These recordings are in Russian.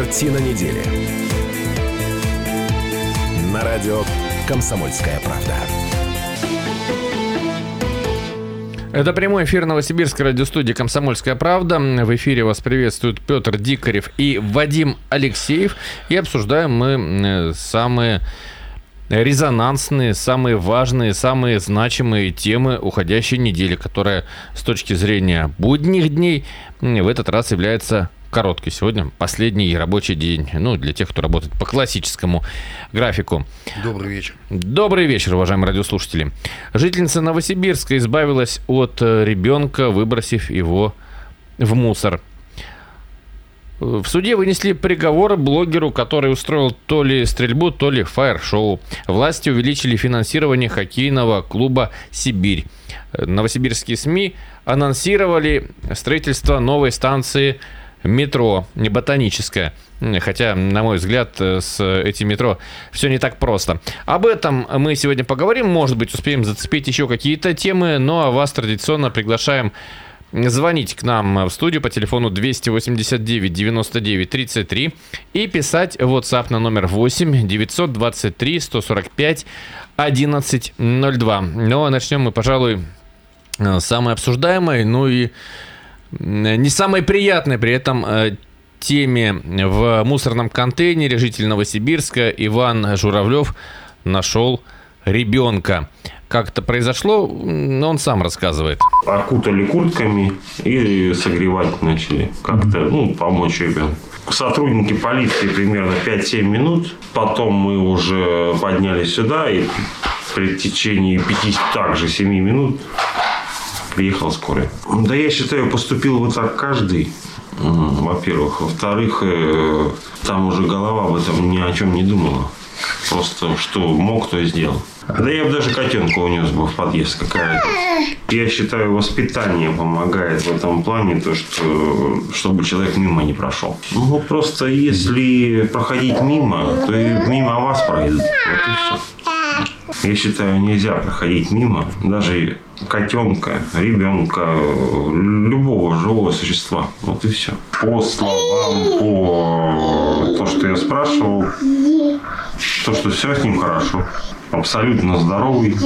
Картина недели. На радио «Комсомольская правда». Это прямой эфир Новосибирской радиостудии «Комсомольская правда». В эфире вас приветствуют Петр Дикарев и Вадим Алексеев. И обсуждаем мы самые резонансные, самые важные, самые значимые темы уходящей недели, которая с точки зрения будних дней в этот раз является короткий сегодня, последний рабочий день. Ну, для тех, кто работает по классическому графику. Добрый вечер. Добрый вечер, уважаемые радиослушатели. Жительница Новосибирска избавилась от э, ребенка, выбросив его в мусор. В суде вынесли приговор блогеру, который устроил то ли стрельбу, то ли фаер-шоу. Власти увеличили финансирование хоккейного клуба «Сибирь». Новосибирские СМИ анонсировали строительство новой станции метро, не ботаническое. Хотя, на мой взгляд, с этим метро все не так просто. Об этом мы сегодня поговорим. Может быть, успеем зацепить еще какие-то темы. Ну а вас традиционно приглашаем звонить к нам в студию по телефону 289 99 33 и писать WhatsApp на номер 8 923 145 1102. Ну а начнем мы, пожалуй, с самой обсуждаемой, ну и не самой приятной при этом э, теме в мусорном контейнере житель Новосибирска Иван Журавлев нашел ребенка. Как это произошло, он сам рассказывает. Окутали куртками и согревать начали. Как-то, ну, помочь ребенку. Сотрудники полиции примерно 5-7 минут. Потом мы уже поднялись сюда и при течение 5 также 7 минут приехала скорая. Да я считаю, поступил вот так каждый. Во-первых. Во-вторых, э, там уже голова об этом ни о чем не думала. Просто что мог, то и сделал. Да я бы даже котенка унес бы в подъезд какая-то. Я считаю, воспитание помогает в этом плане, то, что, чтобы человек мимо не прошел. Ну, просто если проходить мимо, то и мимо вас пройдут. Вот и все. Я считаю, нельзя проходить мимо, даже котенка, ребенка, любого живого существа. Вот и все. По словам, по то, что я спрашивал, то, что все с ним хорошо. Абсолютно здоровый,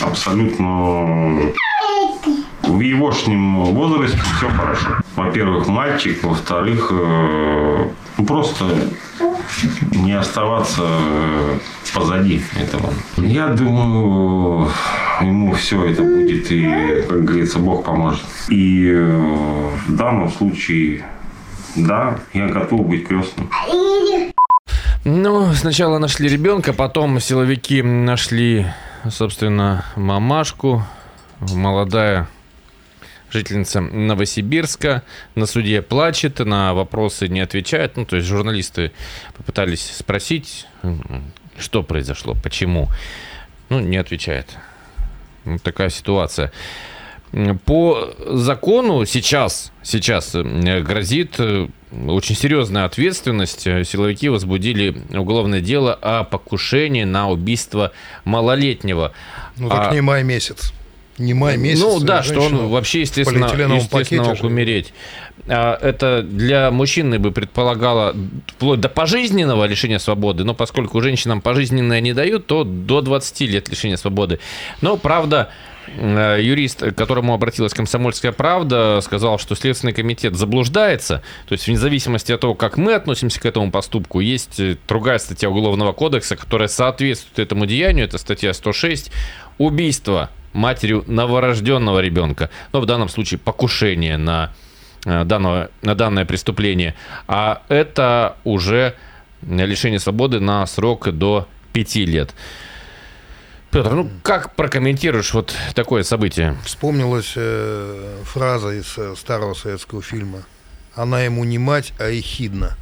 абсолютно в егошнем возрасте все хорошо. Во-первых, мальчик, во-вторых, э, просто не оставаться э, позади этого. Я думаю, ему все это будет, и, как говорится, Бог поможет. И э, в данном случае, да, я готов быть крестным. Ну, сначала нашли ребенка, потом силовики нашли, собственно, мамашку, молодая жительница Новосибирска, на суде плачет, на вопросы не отвечает. Ну, то есть журналисты попытались спросить, что произошло, почему. Ну, не отвечает. Вот такая ситуация. По закону сейчас, сейчас э, грозит э, очень серьезная ответственность. Силовики возбудили уголовное дело о покушении на убийство малолетнего. Ну так а... не май месяц. Не май месяц. Ну да, что он вообще, естественно, естественно мог умереть. А, это для мужчины бы предполагало вплоть до пожизненного лишения свободы, но поскольку женщинам пожизненное не дают, то до 20 лет лишения свободы. Но, правда, э, юрист, к которому обратилась комсомольская правда, сказал, что Следственный комитет заблуждается. То есть, вне зависимости от того, как мы относимся к этому поступку, есть э, другая статья Уголовного кодекса, которая соответствует этому деянию. Это статья 106. Убийство матерью новорожденного ребенка. Но в данном случае покушение на Э, данного, на данное преступление. А это уже лишение свободы на срок до 5 лет. Петр, ну как прокомментируешь вот такое событие? Вспомнилась э, фраза из э, старого советского фильма. Она ему не мать, а ехидна.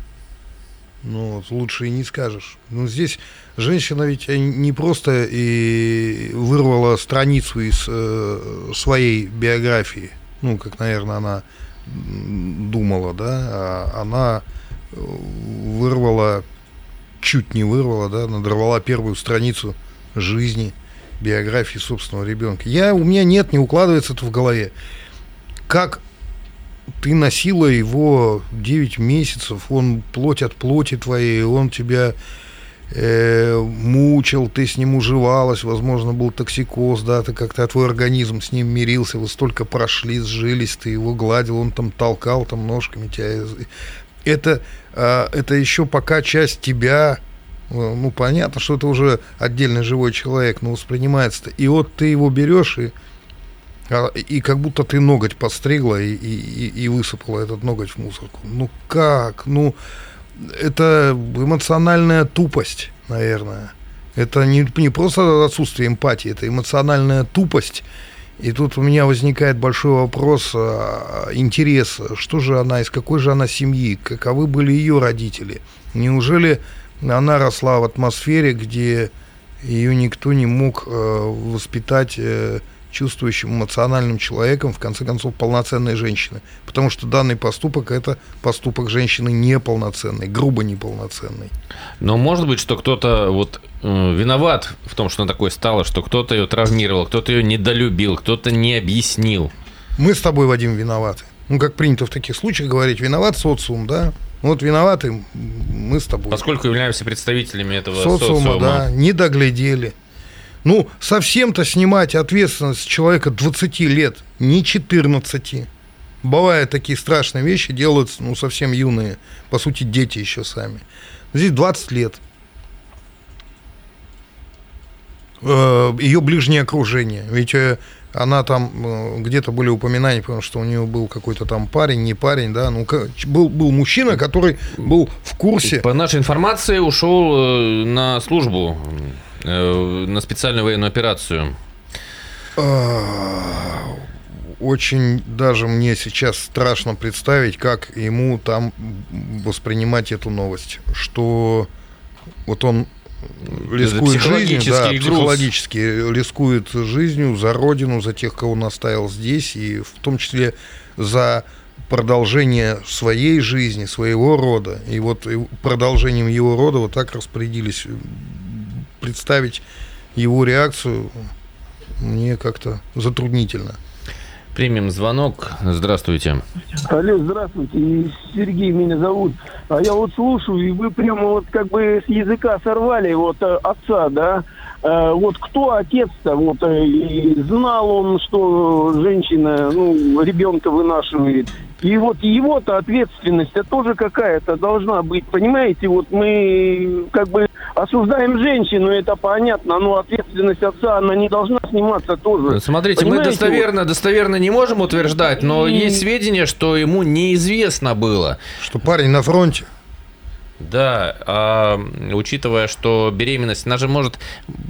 Ну, вот лучше и не скажешь. Ну, здесь женщина ведь э, не просто и вырвала страницу из э, своей биографии, ну, как, наверное, она думала, да, а она вырвала, чуть не вырвала, да, надорвала первую страницу жизни, биографии собственного ребенка. Я, у меня нет, не укладывается это в голове. Как ты носила его 9 месяцев, он плоть от плоти твоей, он тебя э, мучил, ты с ним уживалась, возможно, был токсикоз, да, ты как-то твой организм с ним мирился, вы столько прошли, сжились, ты его гладил, он там толкал там ножками тебя. Это, э, это еще пока часть тебя, э, ну, понятно, что это уже отдельный живой человек, но воспринимается. И вот ты его берешь и а, и как будто ты ноготь подстригла и, и, и высыпала этот ноготь в мусорку. Ну как? Ну, это эмоциональная тупость, наверное. Это не, не просто отсутствие эмпатии, это эмоциональная тупость. И тут у меня возникает большой вопрос, а, интерес, что же она, из какой же она семьи, каковы были ее родители. Неужели она росла в атмосфере, где ее никто не мог э, воспитать э, чувствующим, эмоциональным человеком, в конце концов, полноценной женщины. Потому что данный поступок – это поступок женщины неполноценной, грубо неполноценной. Но может быть, что кто-то вот э, виноват в том, что она такой стала, что кто-то ее травмировал, кто-то ее недолюбил, кто-то не объяснил. Мы с тобой, Вадим, виноваты. Ну, как принято в таких случаях говорить, виноват социум, да? Вот виноваты мы с тобой. Поскольку являемся представителями этого социума, социума. да, не доглядели. Ну, совсем-то снимать ответственность человека 20 лет, не 14. Бывают такие страшные вещи, делаются, ну, совсем юные, по сути, дети еще сами. Здесь 20 лет. Э, Ее ближнее окружение. Ведь э, она там, э, где-то были упоминания, потому что у нее был какой-то там парень, не парень, да, ну, был, был мужчина, который был в курсе. По нашей информации ушел на службу на специальную военную операцию? А, очень даже мне сейчас страшно представить, как ему там воспринимать эту новость, что вот он рискует жизнью, да, груз. психологически рискует жизнью за родину, за тех, кого он оставил здесь, и в том числе за продолжение своей жизни, своего рода. И вот продолжением его рода вот так распорядились представить его реакцию мне как-то затруднительно. Примем звонок. Здравствуйте. Алло, здравствуйте. Сергей меня зовут. А я вот слушаю, и вы прямо вот как бы с языка сорвали вот э, отца, да? Э, вот кто отец-то? Вот э, знал он, что женщина, ну, ребенка вынашивает. И вот его-то ответственность -то тоже какая-то должна быть. Понимаете, вот мы как бы осуждаем женщину, это понятно, но ответственность отца, она не должна сниматься тоже. Смотрите, Понимаете? мы достоверно, достоверно не можем утверждать, но и... есть сведения, что ему неизвестно было. Что парень на фронте. Да, а учитывая, что беременность, она же может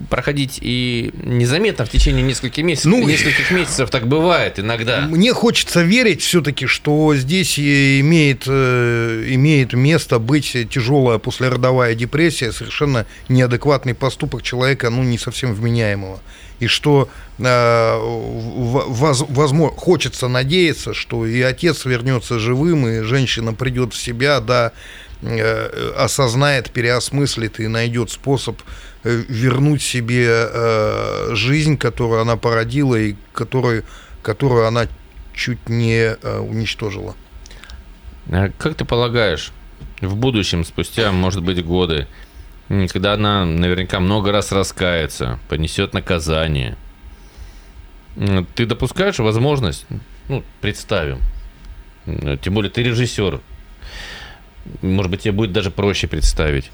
проходить и незаметно в течение нескольких месяцев. Ну, нескольких месяцев так бывает иногда. Мне хочется верить все-таки, что здесь имеет, э, имеет место быть тяжелая послеродовая депрессия, совершенно неадекватный поступок человека, ну, не совсем вменяемого. И что э, воз, возможно, хочется надеяться, что и отец вернется живым, и женщина придет в себя, да, осознает, переосмыслит и найдет способ э, вернуть себе э, жизнь, которую она породила и которую, которую она чуть не уничтожила. А как ты полагаешь, в будущем, спустя, может быть, годы, когда она наверняка много раз раскается, понесет наказание, ты допускаешь возможность, ну, представим, тем более ты режиссер, может быть, тебе будет даже проще представить.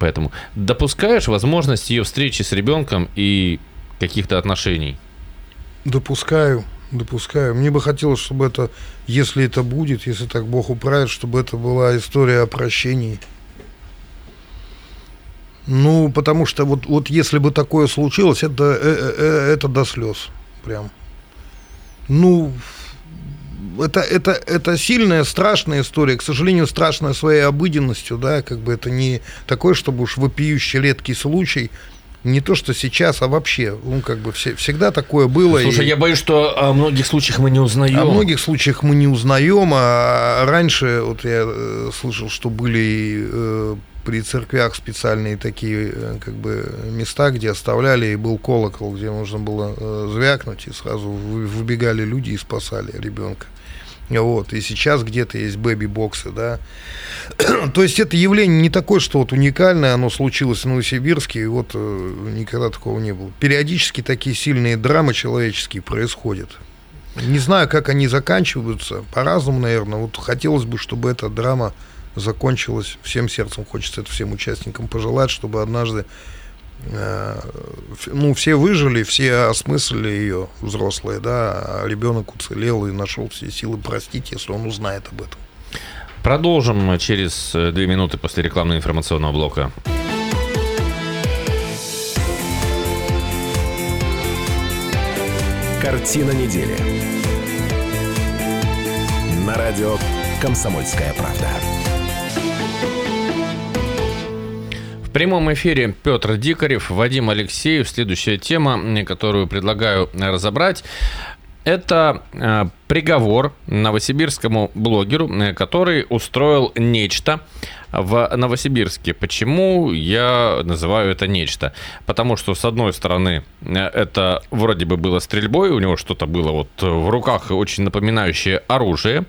Поэтому допускаешь возможность ее встречи с ребенком и каких-то отношений? Допускаю, допускаю. Мне бы хотелось, чтобы это, если это будет, если так Бог управит, чтобы это была история о прощении. Ну, потому что вот, вот если бы такое случилось, это, это, э, это до слез. Прям. Ну, это, это, это сильная, страшная история, к сожалению, страшная своей обыденностью, да, как бы это не такой, чтобы уж вопиющий редкий случай, не то, что сейчас, а вообще, ну, как бы все, всегда такое было. Слушай, и... я боюсь, что о многих случаях мы не узнаем. О многих случаях мы не узнаем, а раньше, вот я э, слышал, что были э, при церквях специальные такие э, как бы места, где оставляли, и был колокол, где можно было звякнуть, и сразу выбегали люди и спасали ребенка. Вот, и сейчас где-то есть бэби-боксы, да. То есть это явление не такое, что вот уникальное, оно случилось в Новосибирске, и вот э, никогда такого не было. Периодически такие сильные драмы человеческие происходят. Не знаю, как они заканчиваются, по-разному, наверное. Вот хотелось бы, чтобы эта драма закончилась всем сердцем. Хочется это всем участникам пожелать, чтобы однажды э, ну, все выжили, все осмыслили ее, взрослые, да, а ребенок уцелел и нашел все силы простить, если он узнает об этом. Продолжим через э, две минуты после рекламного информационного блока. Картина недели. На радио «Комсомольская правда». Прямом эфире Петр Дикарев, Вадим Алексеев. Следующая тема, которую предлагаю разобрать, это э, приговор новосибирскому блогеру, э, который устроил нечто в Новосибирске. Почему я называю это нечто? Потому что, с одной стороны, э, это вроде бы было стрельбой, у него что-то было вот в руках, очень напоминающее оружие,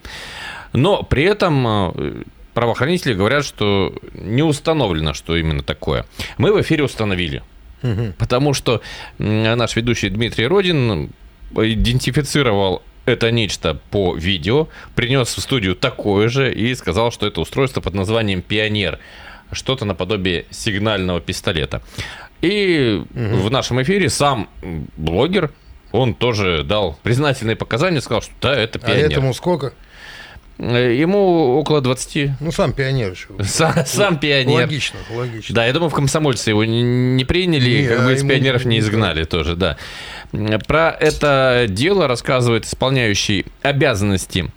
но при этом правоохранители говорят, что не установлено, что именно такое. Мы в эфире установили. Потому что наш ведущий Дмитрий Родин идентифицировал это нечто по видео, принес в студию такое же и сказал, что это устройство под названием «Пионер». Что-то наподобие сигнального пистолета. И угу. в нашем эфире сам блогер, он тоже дал признательные показания, сказал, что да, это а «Пионер». А этому сколько? Э, ему около 20. Ну, сам пионер еще. Сам, сам пионер. Логично, логично. Да, я думаю, в комсомольцы его не приняли, не, как а бы из пионеров не изгнали не тоже, да. Про это дело рассказывает исполняющий обязанности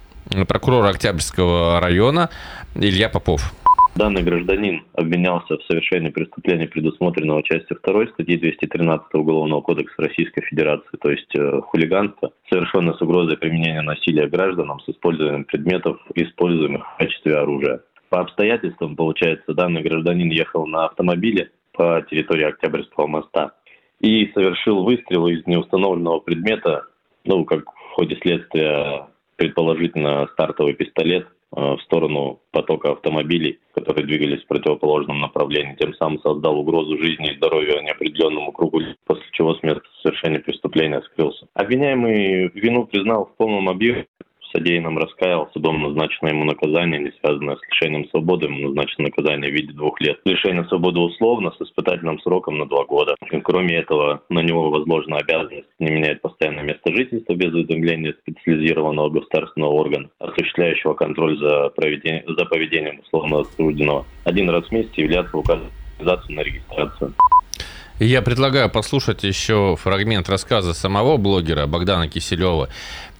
прокурора Октябрьского района Илья Попов. Данный гражданин обвинялся в совершении преступления, предусмотренного частью 2 статьи 213 Уголовного кодекса Российской Федерации, то есть э, хулиганство, совершенное с угрозой применения насилия гражданам с использованием предметов, используемых в качестве оружия. По обстоятельствам, получается, данный гражданин ехал на автомобиле по территории Октябрьского моста и совершил выстрел из неустановленного предмета, ну, как в ходе следствия предположительно стартовый пистолет, в сторону потока автомобилей, которые двигались в противоположном направлении, тем самым создал угрозу жизни и здоровью неопределенному кругу, после чего с места совершения преступления скрылся. Обвиняемый вину признал в полном объеме, содеянном раскаялся, судом назначено ему наказание, не связанное с лишением свободы, ему назначено наказание в виде двух лет. Лишение свободы условно с испытательным сроком на два года. Кроме этого, на него возложена обязанность не менять постоянное место жительства без уведомления специализированного государственного органа, осуществляющего контроль за, за поведением условно осужденного. Один раз в месяц являться в указанную на регистрацию. Я предлагаю послушать еще фрагмент рассказа самого блогера Богдана Киселева.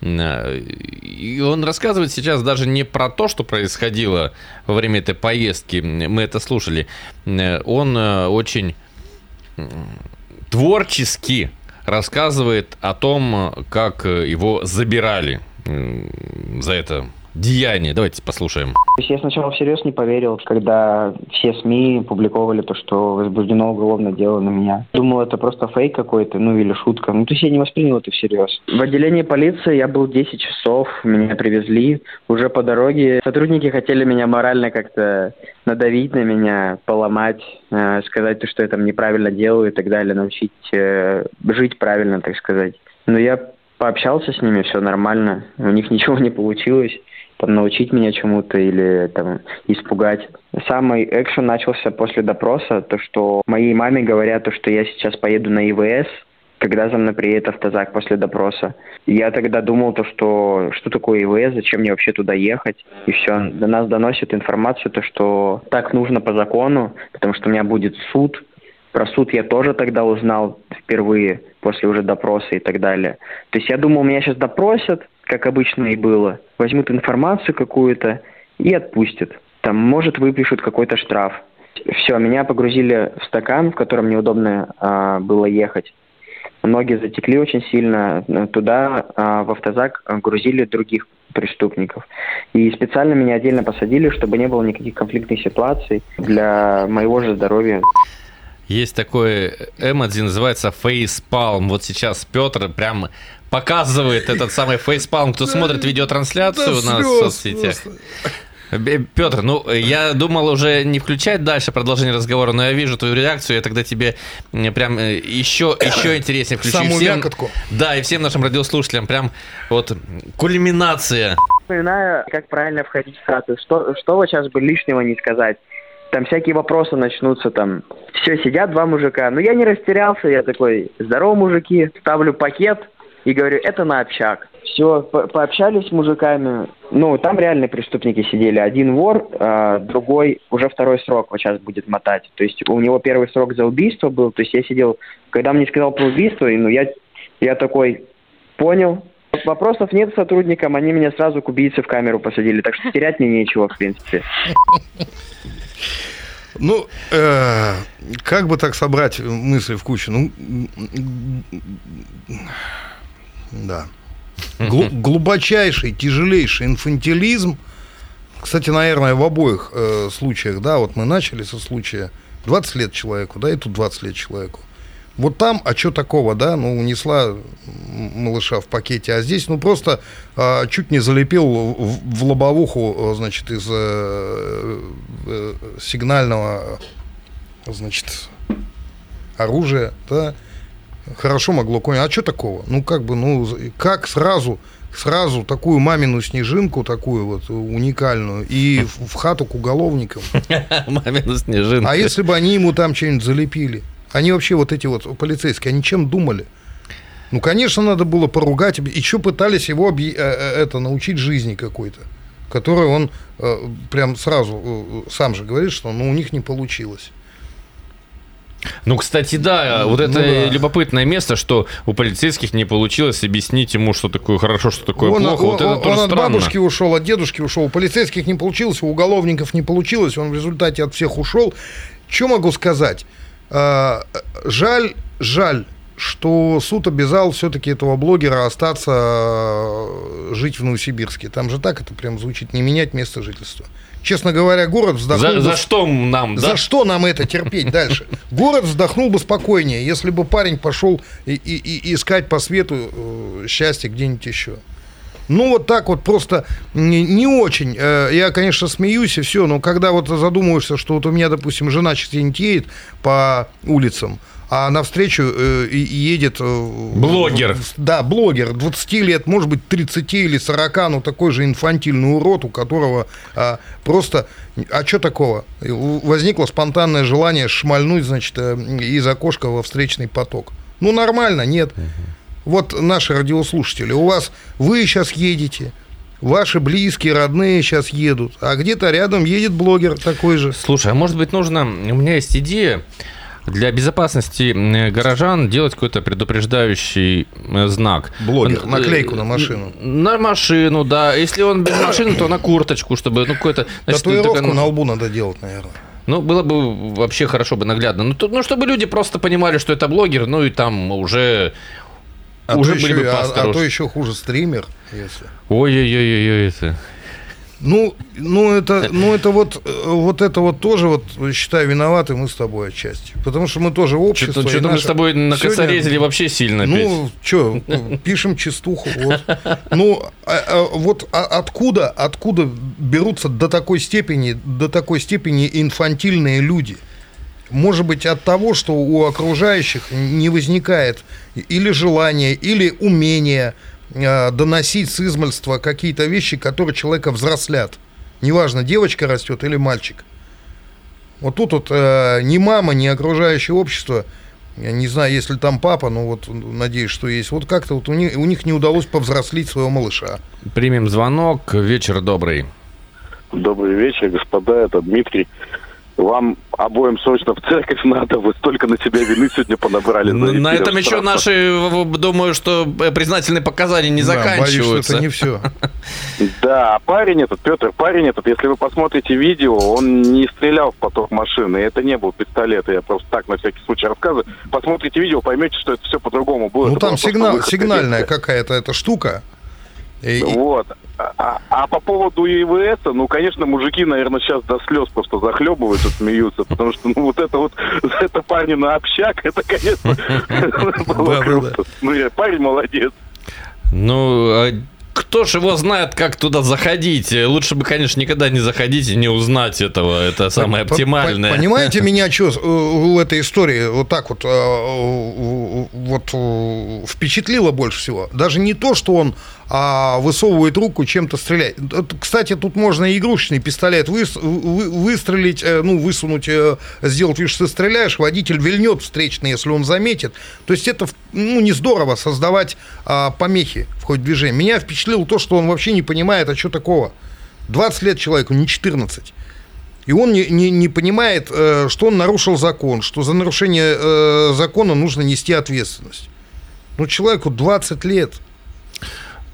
И он рассказывает сейчас даже не про то, что происходило во время этой поездки. Мы это слушали. Он э, очень творчески рассказывает о том, как его забирали за это деяние. Давайте послушаем. Я сначала всерьез не поверил, когда все СМИ публиковали то, что возбуждено уголовное дело на меня. Думал, это просто фейк какой-то, ну или шутка. Ну, то есть я не воспринял это всерьез. В отделении полиции я был 10 часов, меня привезли. Уже по дороге сотрудники хотели меня морально как-то надавить на меня, поломать, э, сказать, то, что я там неправильно делаю и так далее, научить э, жить правильно, так сказать. Но я пообщался с ними, все нормально, у них ничего не получилось там, научить меня чему-то или там, испугать. Самый экшен начался после допроса, то, что моей маме говорят, то, что я сейчас поеду на ИВС, когда за мной приедет автозак после допроса. Я тогда думал, то, что что такое ИВС, зачем мне вообще туда ехать, и все. До нас доносит информацию, то, что так нужно по закону, потому что у меня будет суд. Про суд я тоже тогда узнал впервые, после уже допроса и так далее. То есть я думал, меня сейчас допросят, как обычно и было. Возьмут информацию какую-то и отпустят. Там, может, выпишут какой-то штраф. Все, меня погрузили в стакан, в котором неудобно а, было ехать. Ноги затекли очень сильно. Туда, а, в автозак, грузили других преступников. И специально меня отдельно посадили, чтобы не было никаких конфликтных ситуаций для моего же здоровья. Есть такой эмодзи, называется фейспалм. Вот сейчас Петр прям показывает этот самый фейспалм. Кто смотрит видеотрансляцию у нас в соцсетях. Петр, ну я думал уже не включать дальше продолжение разговора, но я вижу твою реакцию, я тогда тебе прям еще, еще интереснее включу. Самую всем, мякотку. Да, и всем нашим радиослушателям прям вот кульминация. Вспоминаю, как правильно входить в хату. Что, что вот сейчас бы лишнего не сказать. Там всякие вопросы начнутся, там, все, сидят два мужика. Но я не растерялся, я такой, здорово, мужики, ставлю пакет и говорю, это на общак. Все, по пообщались с мужиками. Ну, там реальные преступники сидели. Один вор, а другой уже второй срок вот сейчас будет мотать. То есть у него первый срок за убийство был. То есть я сидел, когда мне сказал про убийство, и, ну, я, я такой, понял, Вопросов нет сотрудникам, они меня сразу к убийце в камеру посадили, так что терять мне нечего, в принципе. Ну, э, как бы так собрать мысли в кучу? Ну, да. Глу- глубочайший, тяжелейший инфантилизм. Кстати, наверное, в обоих э, случаях, да, вот мы начали со случая 20 лет человеку, да, и тут 20 лет человеку. Вот там, а что такого, да, ну, унесла малыша в пакете, а здесь, ну, просто а, чуть не залепил в, в лобовуху, значит, из э, э, сигнального, значит, оружия, да, хорошо могло конь. А что такого? Ну, как бы, ну, как сразу, сразу такую мамину снежинку, такую вот уникальную, и в, в хату к уголовникам. Мамину снежинку. А если бы они ему там что-нибудь залепили? Они вообще вот эти вот полицейские, они чем думали? Ну, конечно, надо было поругать. И что пытались его объ... это, научить жизни какой-то, которой он э, прям сразу э, сам же говорит, что ну, у них не получилось. Ну, кстати, да, вот это Ну да. любопытное место, что у полицейских не получилось объяснить ему, что такое хорошо, что такое он, плохо. он- вот это он тоже от странно. бабушки ушел, от дедушки ушел, у полицейских не получилось, у уголовников не получилось, он в результате от всех ушел. Что могу сказать? А, жаль, жаль, что суд обязал все-таки этого блогера остаться э, жить в Новосибирске. Там же так это прям звучит, не менять место жительства. Честно говоря, город вздохнул. За, бы- за что нам, За да? что нам это терпеть дальше? Город вздохнул бы спокойнее, если бы парень пошел и, и- и искать по свету э, счастье где-нибудь еще. Ну, вот так вот просто не, не очень. Э, Я, конечно, смеюсь и все, но когда вот задумываешься, что вот у меня, допустим, жена где-нибудь едет по улицам, а навстречу э, едет... э, Блогер. Да, блогер, 20 лет, может быть, 30 или 40, ну, такой же инфантильный урод, у которого а, просто... А что такого? Возникло спонтанное желание шмальнуть, значит, э, из окошка во встречный поток. Ну, нормально, нет. Вот наши радиослушатели, у вас, вы сейчас едете, ваши близкие, родные сейчас едут, а где-то рядом едет блогер такой же. Слушай, а может быть нужно... У меня есть идея для безопасности э, горожан делать какой-то предупреждающий э, знак. Блогер, Э, наклейку на машину. На машину, да. Если он без машины, то на курточку, чтобы, ну, какой-то... значит, Татуировку такая, ну, на лбу надо делать, наверное. Ну, было бы вообще хорошо бы наглядно. Ну, то- ну, чтобы люди просто понимали, что это блогер, ну, и там уже... А, уже то были еще, бы а- а, то еще хуже стример, если. Ой-ой-ой-ой, это... Ну, ну это, ну это вот, э, вот это вот тоже вот считаю виноваты мы с тобой отчасти, потому что мы тоже общество. Что-то и мы с тобой на Сегодня- косорезили вообще сильно. Ну, что, пишем частуху. Вот. Ну, а- а вот а- откуда, откуда берутся до такой степени, до такой степени инфантильные люди? Может быть, от того, что у окружающих не возникает или желания, или умения э, доносить с измальства какие-то вещи, которые человека взрослят. Неважно, девочка растет или мальчик. Вот тут вот э, ни мама, ни окружающее общество, я не знаю, если там папа, но вот надеюсь, что есть. Вот как-то вот у них, у них не удалось повзрослить своего малыша. Примем звонок. Вечер добрый. Добрый вечер, господа, это Дмитрий. Вам обоим срочно в церковь надо, вы столько на себя вины сегодня понабрали. за На этом еще наши, думаю, что э, признательные показания не Да, боюсь, что заканчиваются. это не все. Да, а парень этот, Петр, парень этот, если вы посмотрите видео, он не стрелял в поток машины, и это не был пистолет, я просто так на всякий случай рассказываю. Посмотрите видео, поймете, что это все по-другому было. Ну Это там сигнал, сигнальная какая-то эта штука. И- Вот. А, а по поводу ИВС, ну, конечно, мужики, наверное, сейчас до слез просто захлебываются, смеются, потому что, ну, вот это вот, это парни на общак, это, конечно, было круто. Ну, парень молодец. Ну, а кто ж его знает, как туда заходить? Лучше бы, конечно, никогда не заходить и не узнать этого. Это самое оптимальное. Понимаете меня, что в этой истории вот так вот, э, вот э, впечатлило больше всего? Даже не то, что он а, высовывает руку, чем-то стреляет. Кстати, тут можно и игрушечный пистолет выс- вы- выстрелить, э, ну, высунуть, э, сделать вид, что ты стреляешь, водитель вильнет встречный, если он заметит. То есть это, ну, не здорово создавать а, помехи в ходе движения. Меня впечатлило то, что он вообще не понимает, а что такого? 20 лет человеку, не 14. И он не, не, не понимает, э, что он нарушил закон, что за нарушение э, закона нужно нести ответственность. Ну, человеку 20 лет.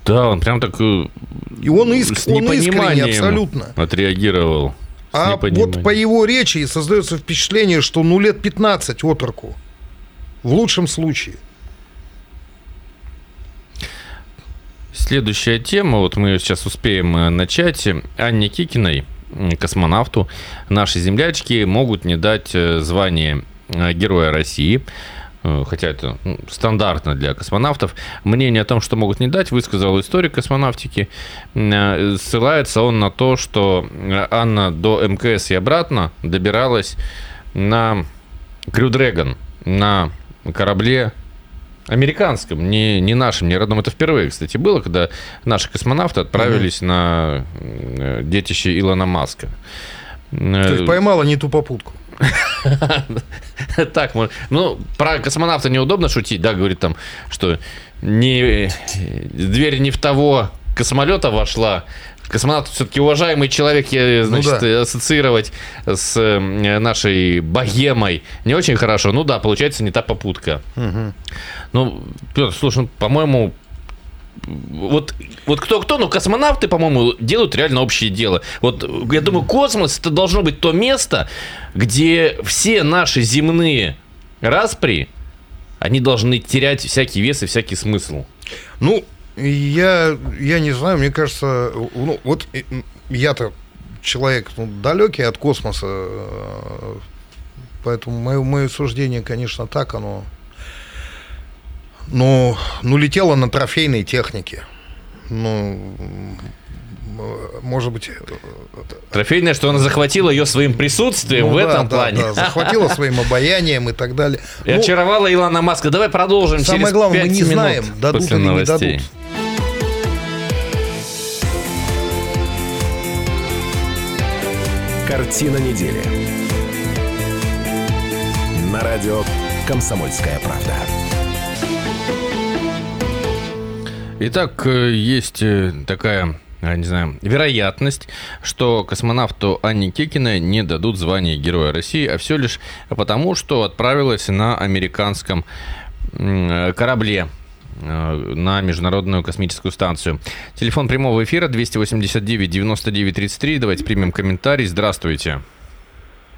Да, он прям так э, И он, иск, с он искренне абсолютно. отреагировал. А вот по его речи создается впечатление, что ну лет 15 отроку. В лучшем случае. Следующая тема, вот мы ее сейчас успеем э, начать. Анне Кикиной, космонавту, наши землячки могут не дать э, звание э, Героя России. Хотя это ну, стандартно для космонавтов. Мнение о том, что могут не дать, высказал историк космонавтики. Ссылается он на то, что Анна до МКС и обратно добиралась на Крю Дрэгон, на корабле Американском, не, не нашим, не родном. Это впервые, кстати, было, когда наши космонавты отправились на э, детище Илона Маска. Э, То есть поймала не ту попутку. Так, ну, про космонавта неудобно шутить, да, говорит там, что не, дверь не в того космолета вошла. Космонавт все-таки уважаемый человек, я, значит, да. ассоциировать с нашей богемой не очень хорошо. Ну да, получается, не та попутка. Ну, Петр, слушай, ну, по-моему, вот, вот кто-кто, но космонавты, по-моему, делают реально общее дело. Вот я думаю, космос это должно быть то место, где все наши земные распри, они должны терять всякий вес и всякий смысл. Ну, я, я не знаю, мне кажется, ну, вот я-то человек ну, далекий от космоса, э, поэтому мое, мое суждение, конечно, так оно. Но, ну, летело на трофейной технике. Ну, может быть, Трофейное, что она захватила ее своим присутствием ну в да, этом да, плане. да, захватила своим обаянием и так далее. И Ну, очаровала Илона Маска. Давай продолжим Самое через главное, мы не минут знаем, дадут или не новостей. дадут. Картина недели. На радио «Комсомольская правда». Итак, э, есть э, такая, я не знаю, вероятность, что космонавту Анне Кекиной не дадут звание Героя России, а все лишь потому, что отправилась на американском э, корабле э, на Международную космическую станцию. Телефон прямого эфира 289-99-33. Давайте примем комментарий. Здравствуйте.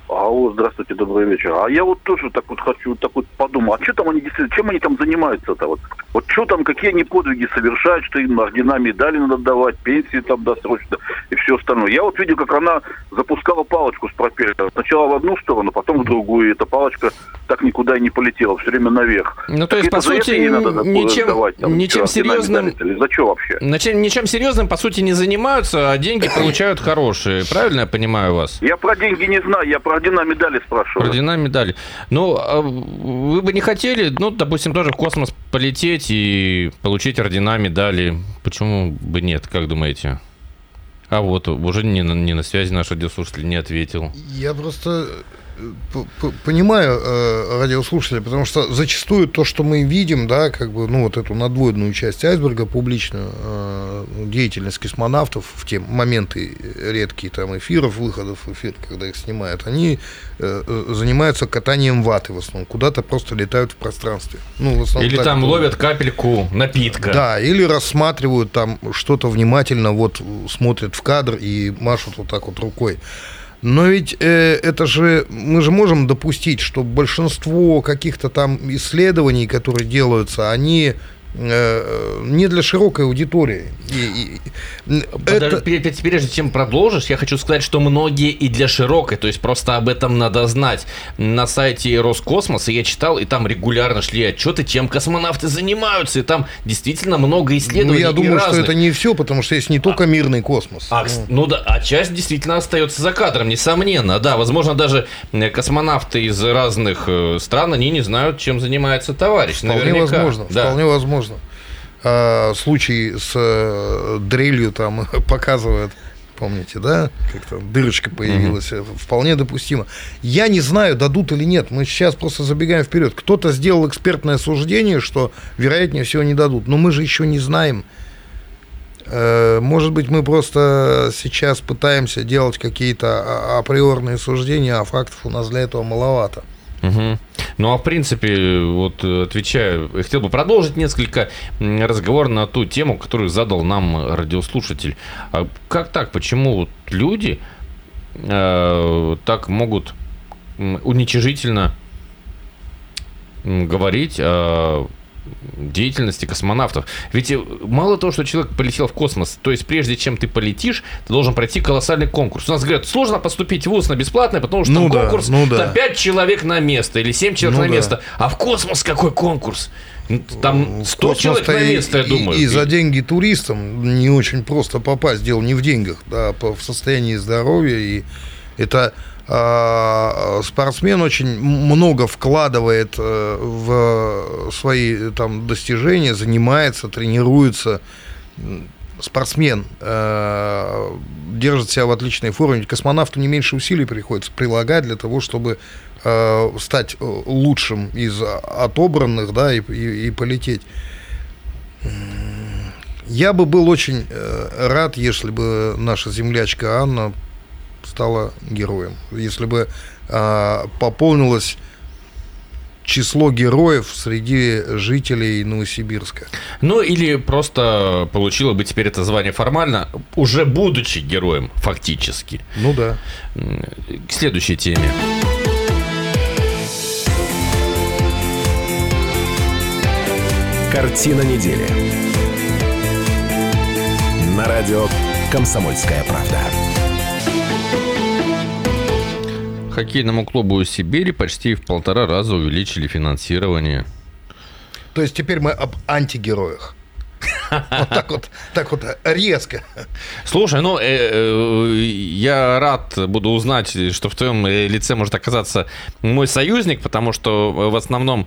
Алло, здравствуйте, добрый вечер. А я вот тоже так вот хочу, так вот подумал, а что там они действительно, чем они там занимаются-то? Вот, вот что там, какие они подвиги совершают, что им ордена, медали надо давать, пенсии там досрочно и все остальное. Я вот видел, как она запускала палочку с пропеллера. Сначала в одну сторону, потом в другую. И эта палочка так никуда и не полетела, все время наверх. Ну, то есть, по сути, надо ничем, давать, там, ничем серьезным медали? За что вообще? Ничем, ничем серьезным, по сути, не занимаются, а деньги получают хорошие. Правильно я понимаю вас? Я про деньги не знаю, я про ордена, медали спрашиваю. Ордена, медали. Ну, а вы бы не хотели, ну, допустим, тоже в космос полететь и получить ордена, медали? Почему бы нет, как думаете? А вот, уже не не на связи наш радиослушатель не ответил. Я просто понимаю э, радиослушателя, потому что зачастую то, что мы видим, да, как бы, ну, вот эту надводную часть айсберга, публичную э, деятельность космонавтов в те моменты редкие там эфиров, выходов в эфир, когда их снимают, они э, э, занимаются катанием ваты в основном, куда-то просто летают в пространстве. Ну, в основном Или так там ловят капельку напитка. да, или рассматривают там что-то внимательно, вот смотрят в кадр и машут вот так вот рукой. Но ведь э, это же, мы же можем допустить, что большинство каких-то там исследований, которые делаются, они не для широкой аудитории. И, и, это... Прежде чем продолжишь, я хочу сказать, что многие и для широкой, то есть просто об этом надо знать. На сайте Роскосмоса я читал, и там регулярно шли отчеты, чем космонавты занимаются, и там действительно много исследований. Ну, я думаю, разных. что это не все, потому что есть не только а, мирный космос. А, ну да, а часть действительно остается за кадром, несомненно. Да, возможно, даже космонавты из разных э, стран, они не знают, чем занимается товарищ. Вполне Наверняка. возможно, да. вполне возможно. А, случай с э, дрелью там показывают помните, да, как-то дырочка появилась, mm-hmm. вполне допустимо. Я не знаю, дадут или нет, мы сейчас просто забегаем вперед. Кто-то сделал экспертное суждение, что вероятнее всего не дадут, но мы же еще не знаем. Э, может быть, мы просто сейчас пытаемся делать какие-то а, априорные суждения, а фактов у нас для этого маловато. Угу. Ну, а в принципе, вот отвечаю, хотел бы продолжить несколько разговор на ту тему, которую задал нам радиослушатель. А как так? Почему вот люди э, так могут уничижительно говорить о деятельности космонавтов. Ведь э, мало того, что человек полетел в космос, то есть прежде чем ты полетишь, ты должен пройти колоссальный конкурс. У нас говорят, сложно поступить в ВУЗ на бесплатный, потому что ну там да, конкурс, ну да. там 5 человек на место или 7 человек ну на да. место. А в космос какой конкурс? Там 100 человек на место, я думаю. И, и за деньги туристам не очень просто попасть. Дело не в деньгах, да, а в состоянии здоровья. И это спортсмен очень много вкладывает э, в свои там достижения, занимается, тренируется. Спортсмен э, держит себя в отличной форме. Космонавту не меньше усилий приходится прилагать для того, чтобы э, стать лучшим из отобранных, да, и, и, и полететь. Я бы был очень рад, если бы наша землячка Анна стала героем. Если бы э, пополнилось число героев среди жителей Новосибирска. Ну или просто получила бы теперь это звание формально, уже будучи героем фактически. Ну да. К следующей теме. Картина недели. На радио «Комсомольская правда». Хоккейному клубу Сибири почти в полтора раза увеличили финансирование. То есть теперь мы об антигероях. Вот так вот, так вот резко. Слушай, ну, э, э, я рад буду узнать, что в твоем лице может оказаться мой союзник, потому что в основном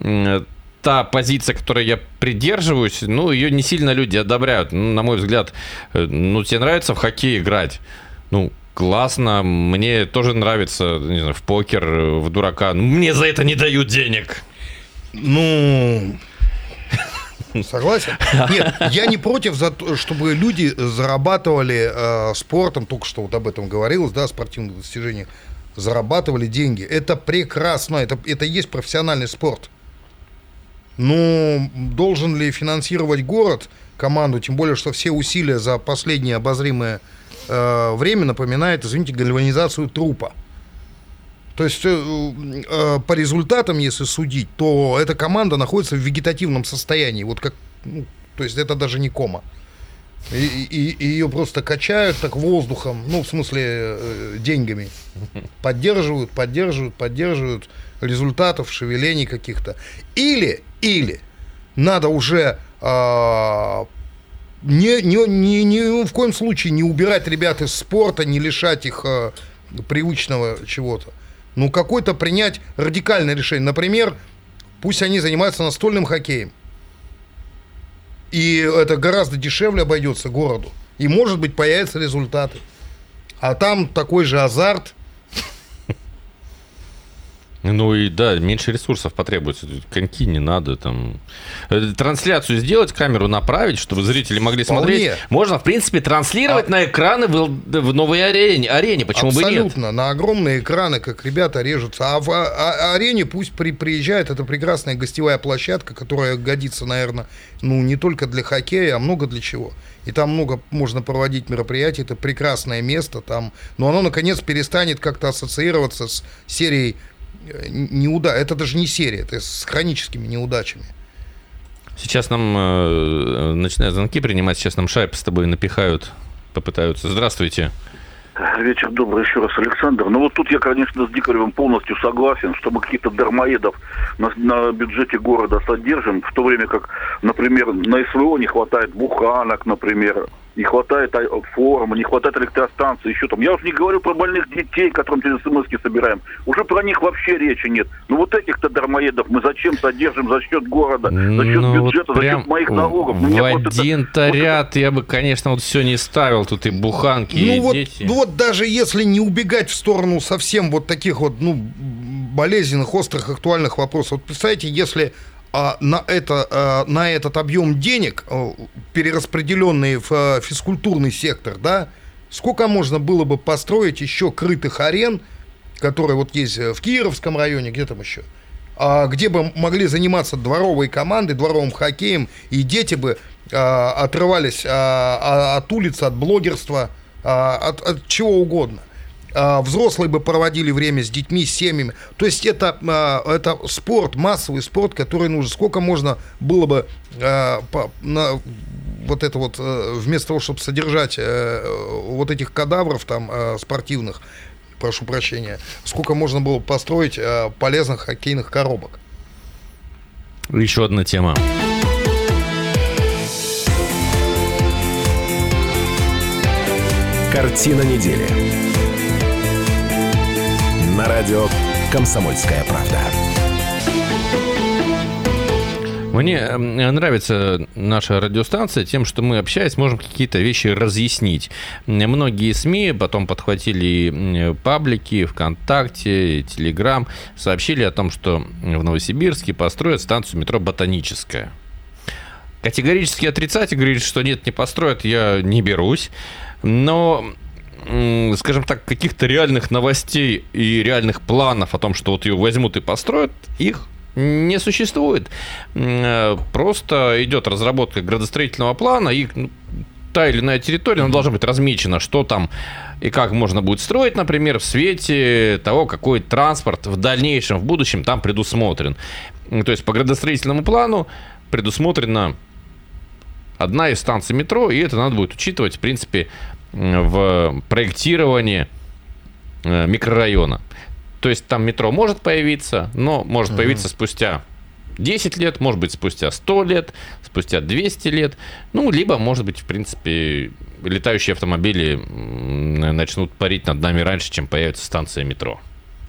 э, та позиция, которой я придерживаюсь, ну, ее не сильно люди одобряют. Ну, на мой взгляд, э, ну, тебе нравится в хоккей играть? Ну, классно, мне тоже нравится, не знаю, в покер, в дурака. Мне за это не дают денег. Ну, Согласен? Нет, я не против, за то, чтобы люди зарабатывали э, спортом, только что вот об этом говорилось, да, спортивных достижениях, зарабатывали деньги. Это прекрасно, это, это есть профессиональный спорт. Но должен ли финансировать город команду, тем более, что все усилия за последние обозримые э, время напоминает, извините, гальванизацию трупа. То есть э, э, по результатам, если судить, то эта команда находится в вегетативном состоянии. Вот как, ну, то есть это даже не кома. И, и, и ее просто качают так воздухом, ну, в смысле, э, деньгами. Поддерживают, поддерживают, поддерживают результатов, шевелений каких-то. Или, или надо уже э, не, не, не, ни в коем случае не убирать ребят из спорта, не лишать их э, привычного чего-то. Ну, какой-то принять радикальное решение. Например, пусть они занимаются настольным хоккеем. И это гораздо дешевле обойдется городу. И, может быть, появятся результаты. А там такой же азарт, ну и да, меньше ресурсов потребуется. Коньки не надо там. Э, трансляцию сделать, камеру направить, чтобы зрители могли Вполне. смотреть. Можно, в принципе, транслировать а... на экраны в, в новой арене. арене. Почему Абсолютно. бы нет? Абсолютно. На огромные экраны, как ребята режутся. А в а, а, арене пусть при, приезжает. Это прекрасная гостевая площадка, которая годится, наверное, ну не только для хоккея, а много для чего. И там много можно проводить мероприятий. Это прекрасное место там. Но оно, наконец, перестанет как-то ассоциироваться с серией неуда... это даже не серия, это с хроническими неудачами. Сейчас нам э, начинают звонки принимать, сейчас нам шайб с тобой напихают, попытаются. Здравствуйте. Вечер добрый еще раз, Александр. Ну вот тут я, конечно, с Дикаревым полностью согласен, что мы каких-то дармоедов на, на бюджете города содержим, в то время как, например, на СВО не хватает буханок, например, не хватает а, формы, не хватает электростанции, еще там. Я уже не говорю про больных детей, которым через смс собираем. Уже про них вообще речи нет. Ну вот этих-то дармоедов мы зачем содержим за счет города, за счет Ну, бюджета, вот за счет моих налогов? Ну, В вот один-то вот это- ряд я бы, конечно, вот все не ставил. Тут и буханки, и Ну вот, дети. ну вот даже если не убегать в сторону совсем вот таких вот, ну, болезненных, острых, актуальных вопросов. Вот представьте, если а, на, это, а, на этот объем денег, а, перераспределенные в а, физкультурный сектор, да, сколько можно было бы построить еще крытых арен, которые вот есть э, в Кировском районе, где там еще, а, где бы могли заниматься дворовые команды, дворовым хоккеем, и дети бы а, отрывались от улицы, от блогерства, от, от чего угодно. А, Взрослые бы проводили время с детьми, с семьями. То есть это, а, это спорт, массовый спорт, который нужен. Сколько можно было бы а, на, вот это вот, э, вместо того, чтобы содержать э, вот этих кадавров там э, спортивных, прошу прощения, сколько можно было построить полезных хоккейных коробок. Еще одна тема. Картина недели. На радио «Комсомольская правда». Мне э, нравится наша радиостанция тем, что мы, общаясь, можем какие-то вещи разъяснить. Многие СМИ потом подхватили паблики ВКонтакте, Телеграм, сообщили о том, что в Новосибирске построят станцию метро «Ботаническая». Категорически отрицать и говорить, что нет, не построят, я не берусь. Но скажем так, каких-то реальных новостей и реальных планов о том, что вот ее возьмут и построят, их не существует. Э, Просто идет разработка градостроительного плана, и ну, та или иная территория она должна быть размечена, что там и как можно будет строить, например, в свете того, какой транспорт в дальнейшем, в будущем там предусмотрен. То есть по градостроительному плану предусмотрена одна из станций метро, и это надо будет учитывать, в принципе, в проектировании э, микрорайона. То есть там метро может появиться, но может появиться спустя 10 лет, может быть, спустя 100 лет, спустя 200 лет. Ну, либо, может быть, в принципе, летающие автомобили начнут парить над нами раньше, чем появится станция метро.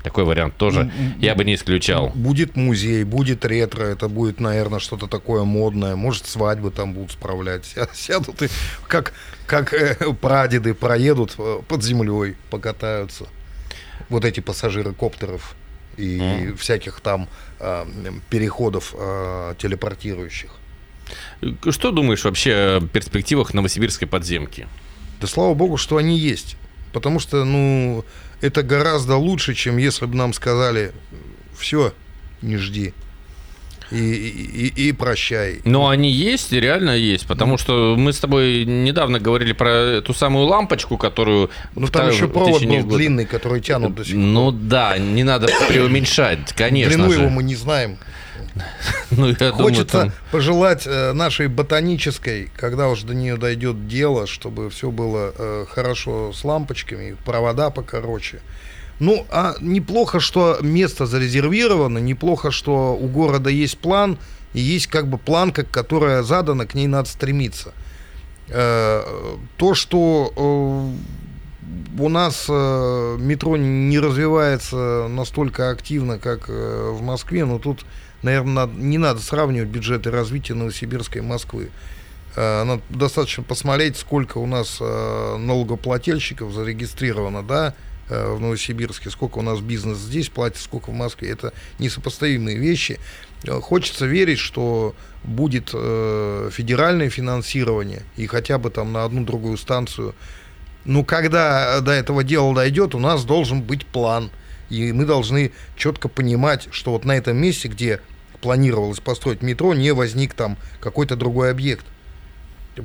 Такой вариант тоже я бы не исключал. Будет музей, будет ретро, это будет, наверное, что-то такое модное. Может, свадьбы там будут справлять. Ся- Сядут и как, как э, прадеды проедут э, под землей, покатаются. Вот эти пассажиры коптеров и всяких там э, переходов э, телепортирующих. Что думаешь вообще о перспективах новосибирской подземки? Да слава богу, что они есть. Потому что, ну, это гораздо лучше, чем если бы нам сказали, все, не жди. И, и, и- прощай. Но они есть, и реально есть, потому что мы с тобой недавно говорили про ту самую лампочку, которую... Ну, там та- еще провод был года- длинный, который тянут до сих пор. Ну да, не надо преуменьшать, конечно Длину же. его мы не знаем. Ну, я думаю, Хочется там- пожелать э, нашей ботанической, когда уж до нее дойдет дело, чтобы все было э, хорошо с лампочками, провода покороче. Ну, а неплохо, что место зарезервировано, неплохо, что у города есть план, и есть как бы планка, которая задана, к ней надо стремиться. Э, то, что у нас метро не развивается настолько активно, как в Москве, но тут, наверное, не надо сравнивать бюджеты развития Новосибирской и Москвы. Э, Надо достаточно посмотреть, сколько у нас э, налогоплательщиков зарегистрировано, да, э, в Новосибирске, сколько у нас бизнес здесь платит, сколько в Москве. Это несопоставимые вещи. Хочется верить, что будет э, федеральное финансирование и хотя бы там на одну другую станцию. Ну, когда до этого дела дойдет, у нас должен быть план. И мы должны четко понимать, что вот на этом месте, где планировалось построить метро, не возник там какой-то другой объект.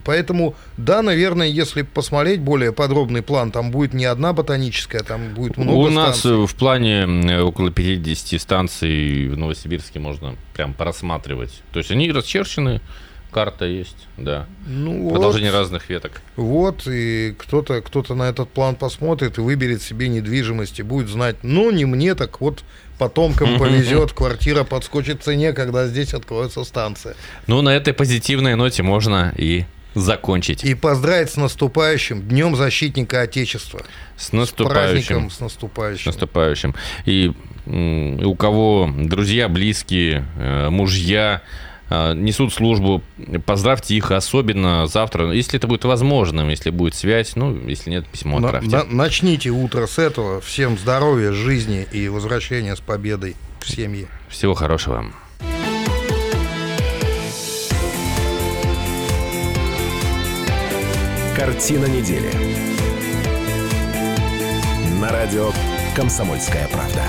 Поэтому, да, наверное, если посмотреть более подробный план, там будет не одна ботаническая, там будет много У нас станций. в плане э, около 50 станций в Новосибирске можно прям просматривать. То есть они расчерчены, карта есть, да. Ну, Продолжение вот, разных веток. вот, и кто-то кто на этот план посмотрит и выберет себе недвижимость и будет знать, ну, не мне, так вот потомкам повезет, квартира подскочит в цене, когда здесь откроется станция. Ну, на этой позитивной ноте можно и закончить. И поздравить с наступающим Днем Защитника Отечества. С С наступающим. праздником, с С наступающим. наступающим. И у кого друзья, близкие, э, мужья несут службу, поздравьте их особенно завтра, если это будет возможным, если будет связь, ну, если нет, письмо На- отправьте. на- начните утро с этого. Всем здоровья, жизни и возвращения с победой в семье. Всего хорошего вам. Картина недели. На радио «Комсомольская правда».